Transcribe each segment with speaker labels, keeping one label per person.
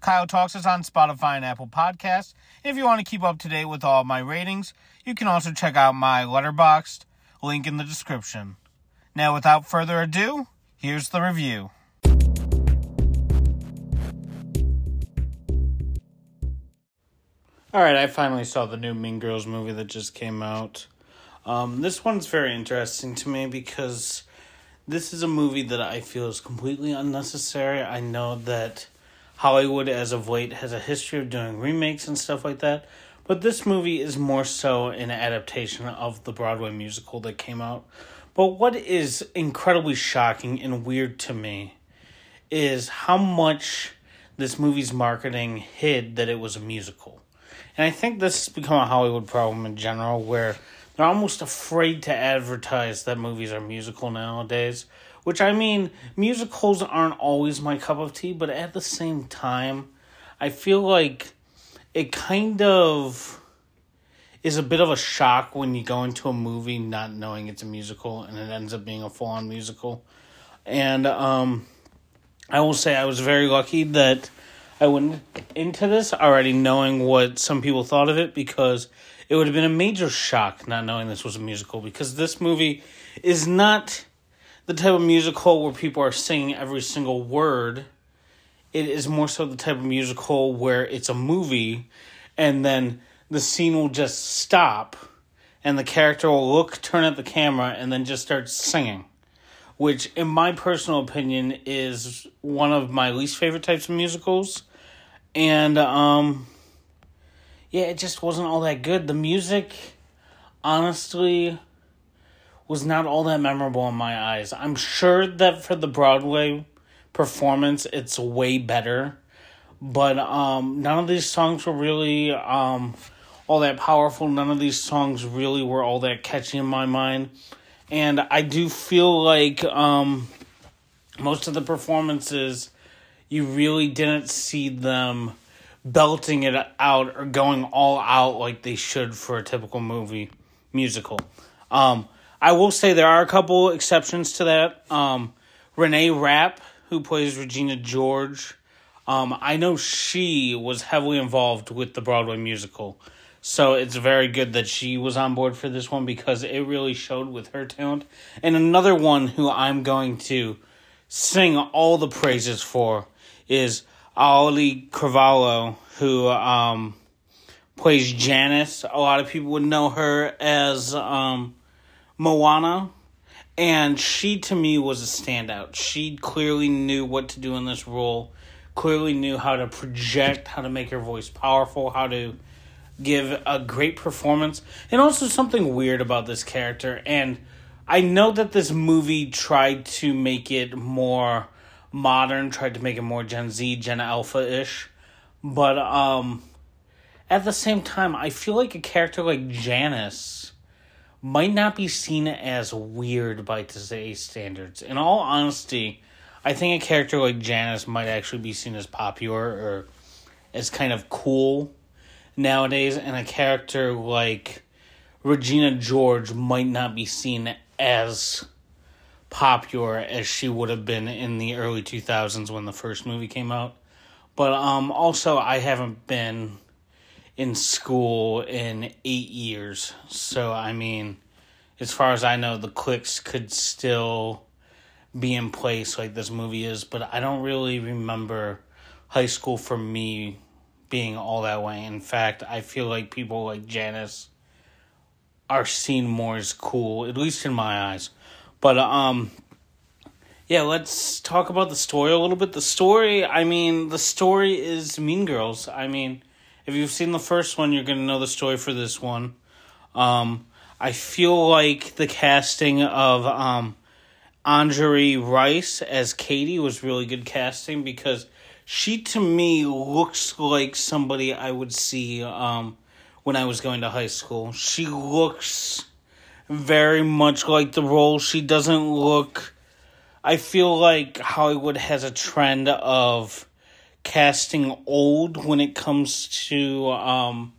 Speaker 1: Kyle Talks is on Spotify and Apple Podcasts. If you want to keep up to date with all my ratings, you can also check out my Letterboxd link in the description. Now, without further ado, here's the review. All right, I finally saw the new Mean Girls movie that just came out. Um, this one's very interesting to me because this is a movie that I feel is completely unnecessary. I know that Hollywood, as of late, has a history of doing remakes and stuff like that, but this movie is more so an adaptation of the Broadway musical that came out. But what is incredibly shocking and weird to me is how much this movie's marketing hid that it was a musical. And I think this has become a Hollywood problem in general where they're almost afraid to advertise that movies are musical nowadays. Which I mean, musicals aren't always my cup of tea, but at the same time, I feel like it kind of is a bit of a shock when you go into a movie not knowing it's a musical and it ends up being a full on musical. And um, I will say I was very lucky that I went into this already knowing what some people thought of it because it would have been a major shock not knowing this was a musical because this movie is not the type of musical where people are singing every single word. It is more so the type of musical where it's a movie and then the scene will just stop and the character will look, turn at the camera, and then just start singing. Which, in my personal opinion, is one of my least favorite types of musicals and um yeah, it just wasn't all that good. The music honestly was not all that memorable in my eyes. I'm sure that for the Broadway performance it's way better, but um none of these songs were really um all that powerful. None of these songs really were all that catchy in my mind. And I do feel like um most of the performances you really didn't see them belting it out or going all out like they should for a typical movie musical. Um, I will say there are a couple exceptions to that. Um, Renee Rapp, who plays Regina George, um, I know she was heavily involved with the Broadway musical. So it's very good that she was on board for this one because it really showed with her talent. And another one who I'm going to sing all the praises for is Auli'i Cravalho, who um, plays Janice. A lot of people would know her as um, Moana. And she, to me, was a standout. She clearly knew what to do in this role, clearly knew how to project, how to make her voice powerful, how to give a great performance, and also something weird about this character. And I know that this movie tried to make it more modern, tried to make it more Gen Z, Gen Alpha ish. But um at the same time, I feel like a character like Janice might not be seen as weird by today's standards. In all honesty, I think a character like Janice might actually be seen as popular or as kind of cool nowadays, and a character like Regina George might not be seen as popular as she would have been in the early 2000s when the first movie came out. But um also I haven't been in school in 8 years. So I mean as far as I know the cliques could still be in place like this movie is, but I don't really remember high school for me being all that way. In fact, I feel like people like Janice are seen more as cool, at least in my eyes. But um yeah, let's talk about the story a little bit. The story, I mean, the story is Mean Girls. I mean, if you've seen the first one, you're going to know the story for this one. Um I feel like the casting of um Angourie Rice as Cady was really good casting because she to me looks like somebody I would see um when I was going to high school. She looks very much like the role. She doesn't look. I feel like Hollywood has a trend of casting old when it comes to um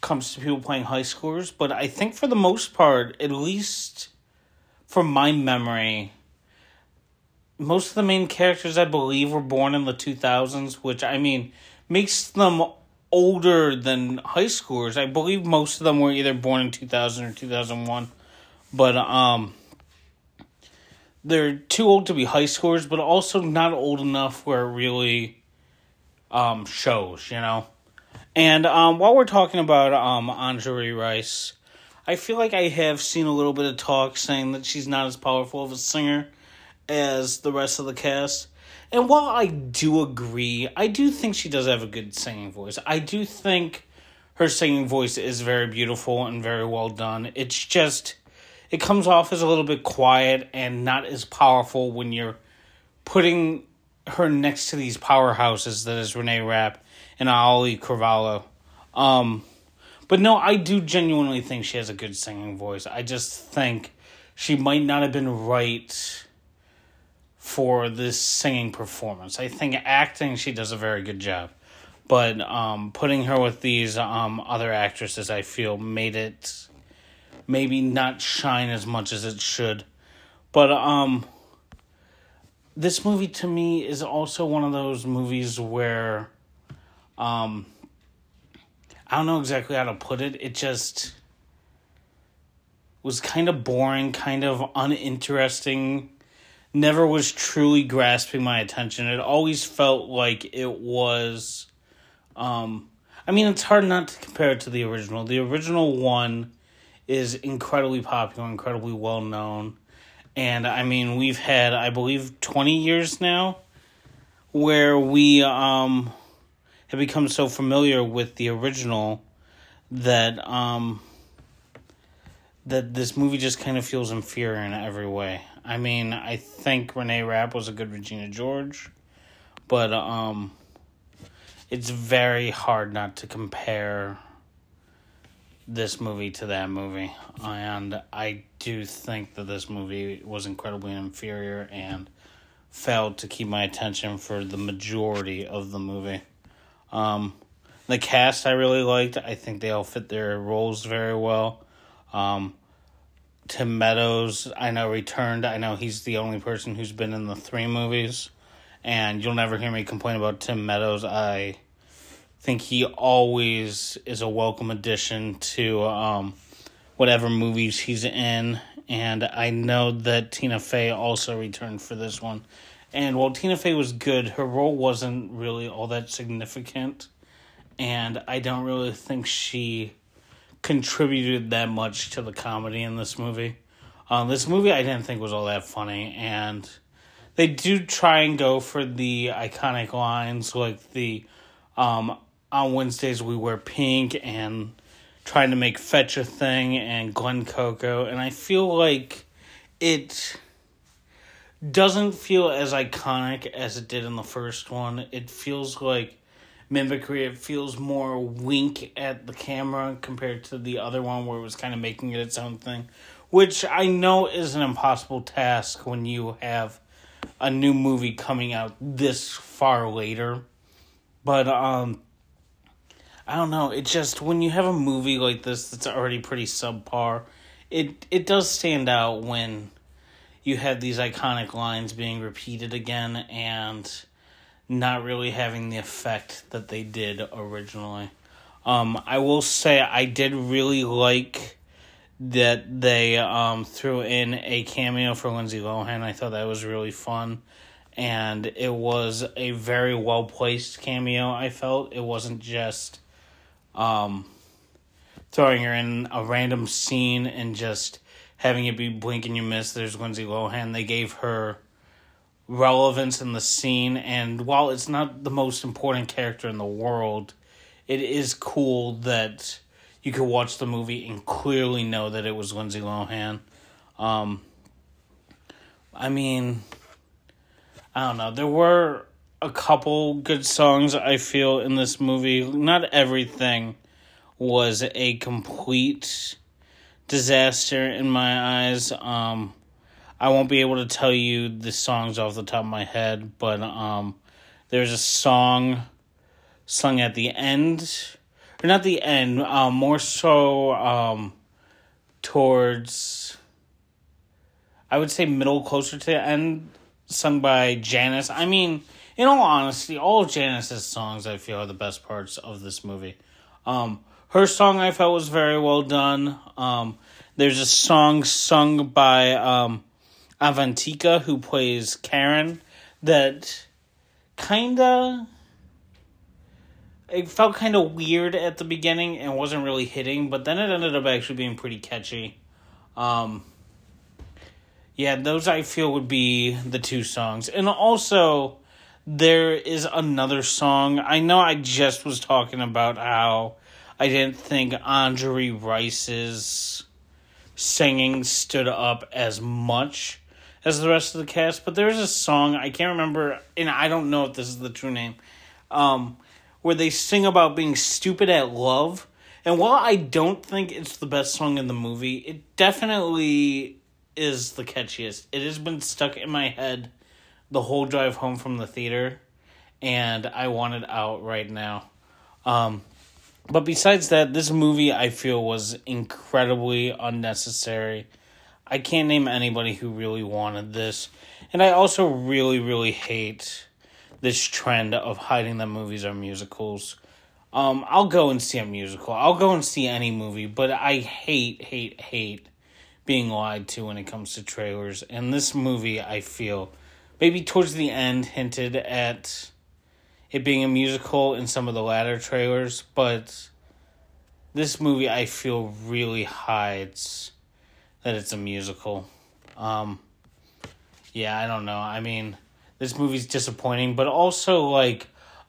Speaker 1: comes to people playing high schoolers, but I think for the most part, at least from my memory, most of the main characters, I believe, were born in the 2000s, which, I mean, makes them older than high schoolers. I believe most of them were either born in 2000 or 2001. But, um, they're too old to be high schoolers, but also not old enough where it really, um, shows, you know? And, um, while we're talking about, um, Angourie Rice, I feel like I have seen a little bit of talk saying that she's not as powerful of a singer as the rest of the cast. And while I do agree, I do think she does have a good singing voice. I do think her singing voice is very beautiful and very well done. It's just it comes off as a little bit quiet and not as powerful when you're putting her next to these powerhouses that is Renee Rapp and Auli'i Cravalho. Um, but no, I do genuinely think she has a good singing voice. I just think she might not have been right for this singing performance. I think acting she does a very good job, but um, putting her with these um, other actresses, I feel made it maybe not shine as much as it should. But um, this movie to me is also one of those movies where um, I don't know exactly how to put it. It just was kind of boring, kind of uninteresting never was truly grasping my attention. It always felt like it was um I mean it's hard not to compare it to the original. The original one is incredibly popular, incredibly well known. And I mean we've had I believe 20 years now where we um have become so familiar with the original that um that this movie just kind of feels inferior in every way. I mean, I think Renee Rapp was a good Regina George, but um, it's very hard not to compare this movie to that movie, and I do think that this movie was incredibly inferior and failed to keep my attention for the majority of the movie. Um, the cast I really liked. I think they all fit their roles very well. Um, Tim Meadows, I know, returned. I know he's the only person who's been in the three movies. And you'll never hear me complain about Tim Meadows. I think he always is a welcome addition to um, whatever movies he's in. And I know that Tina Fey also returned for this one. And while Tina Fey was good, her role wasn't really all that significant. And I don't really think she contributed that much to the comedy in this movie. Um, this movie I didn't think was all that funny, and they do try and go for the iconic lines like the um, on Wednesdays we wear pink and trying to make fetch a thing and Glen Coco, and I feel like it doesn't feel as iconic as it did in the first one. It feels like mimicry. It feels more wink at the camera compared to the other one where it was kind of making it its own thing, which I know is an impossible task when you have a new movie coming out this far later. But um I don't know, it just when you have a movie like this that's already pretty subpar, it it does stand out when you have these iconic lines being repeated again and not really having the effect that they did originally. Um, I will say I did really like that they um, threw in a cameo for Lindsay Lohan. I thought that was really fun. And it was a very well placed cameo, I felt. It wasn't just um, throwing her in a random scene and just having it be blink and you miss. There's Lindsay Lohan. They gave her relevance in the scene and while it's not the most important character in the world it is cool that you could watch the movie and clearly know that it was Lindsay Lohan um I mean I don't know there were a couple good songs I feel in this movie. Not everything was a complete disaster in my eyes. Um I won't be able to tell you the songs off the top of my head, but um, there's a song sung at the end, or not the end, um, more so um, towards, I would say middle, closer to the end sung by Janice. I mean, in all honesty, all Janice's songs I feel are the best parts of this movie. Um, her song I felt was very well done. Um, there's a song sung by um, Avantika who plays Karen that kinda it felt kind of weird at the beginning and wasn't really hitting, but then it ended up actually being pretty catchy. Um, yeah, those I feel would be the two songs. And also, there is another song. I know I just was talking about how I didn't think Angourie Rice's singing stood up as much as the rest of the cast, but there's a song, I can't remember, and I don't know if this is the true name. Um, where they sing about being stupid at love. And while I don't think it's the best song in the movie, it definitely is the catchiest. It has been stuck in my head the whole drive home from the theater, and I want it out right now. Um, but besides that, this movie I feel was incredibly unnecessary. I can't name anybody who really wanted this. And I also really, really hate this trend of hiding that movies are musicals. Um, I'll go and see a musical. I'll go and see any movie, but I hate, hate, hate being lied to when it comes to trailers. And this movie, I feel, maybe towards the end, hinted at it being a musical in some of the latter trailers, but this movie, I feel, really hides that it's a musical. Um, yeah, I don't know. I mean, this movie's disappointing, but also like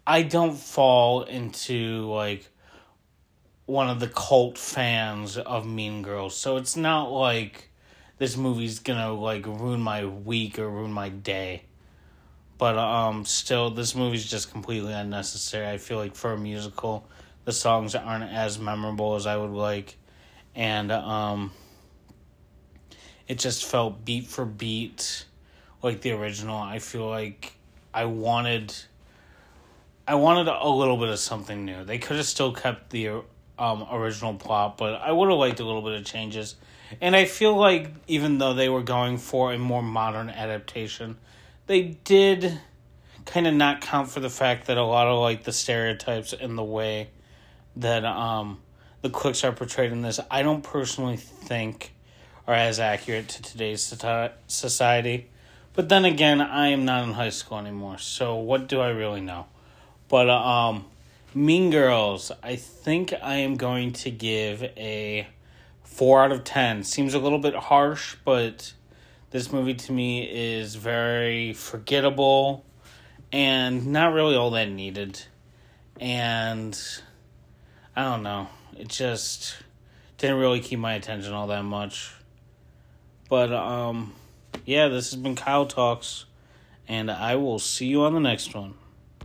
Speaker 1: I don't fall into like one of the cult fans of Mean Girls. So it's not like this movie's gonna like ruin my week or ruin my day. But um still this movie's just completely unnecessary. I feel like for a musical the songs aren't as memorable as I would like. And um it just felt beat for beat like the original. I feel like I wanted I wanted a little bit of something new. They could have still kept the um, original plot, but I would have liked a little bit of changes. And I feel like even though they were going for a more modern adaptation, they did kind of not count for the fact that a lot of like the stereotypes and the way that um the cliques are portrayed in this, I don't personally think are as accurate to today's society. But then again, I am not in high school anymore, so what do I really know? But um, Mean Girls, I think I am going to give a four out of ten. Seems a little bit harsh, but this movie to me is very forgettable and not really all that needed. And I don't know, it just didn't really keep my attention all that much. But um yeah, this has been Kyle Talks, and I will see you on the next one.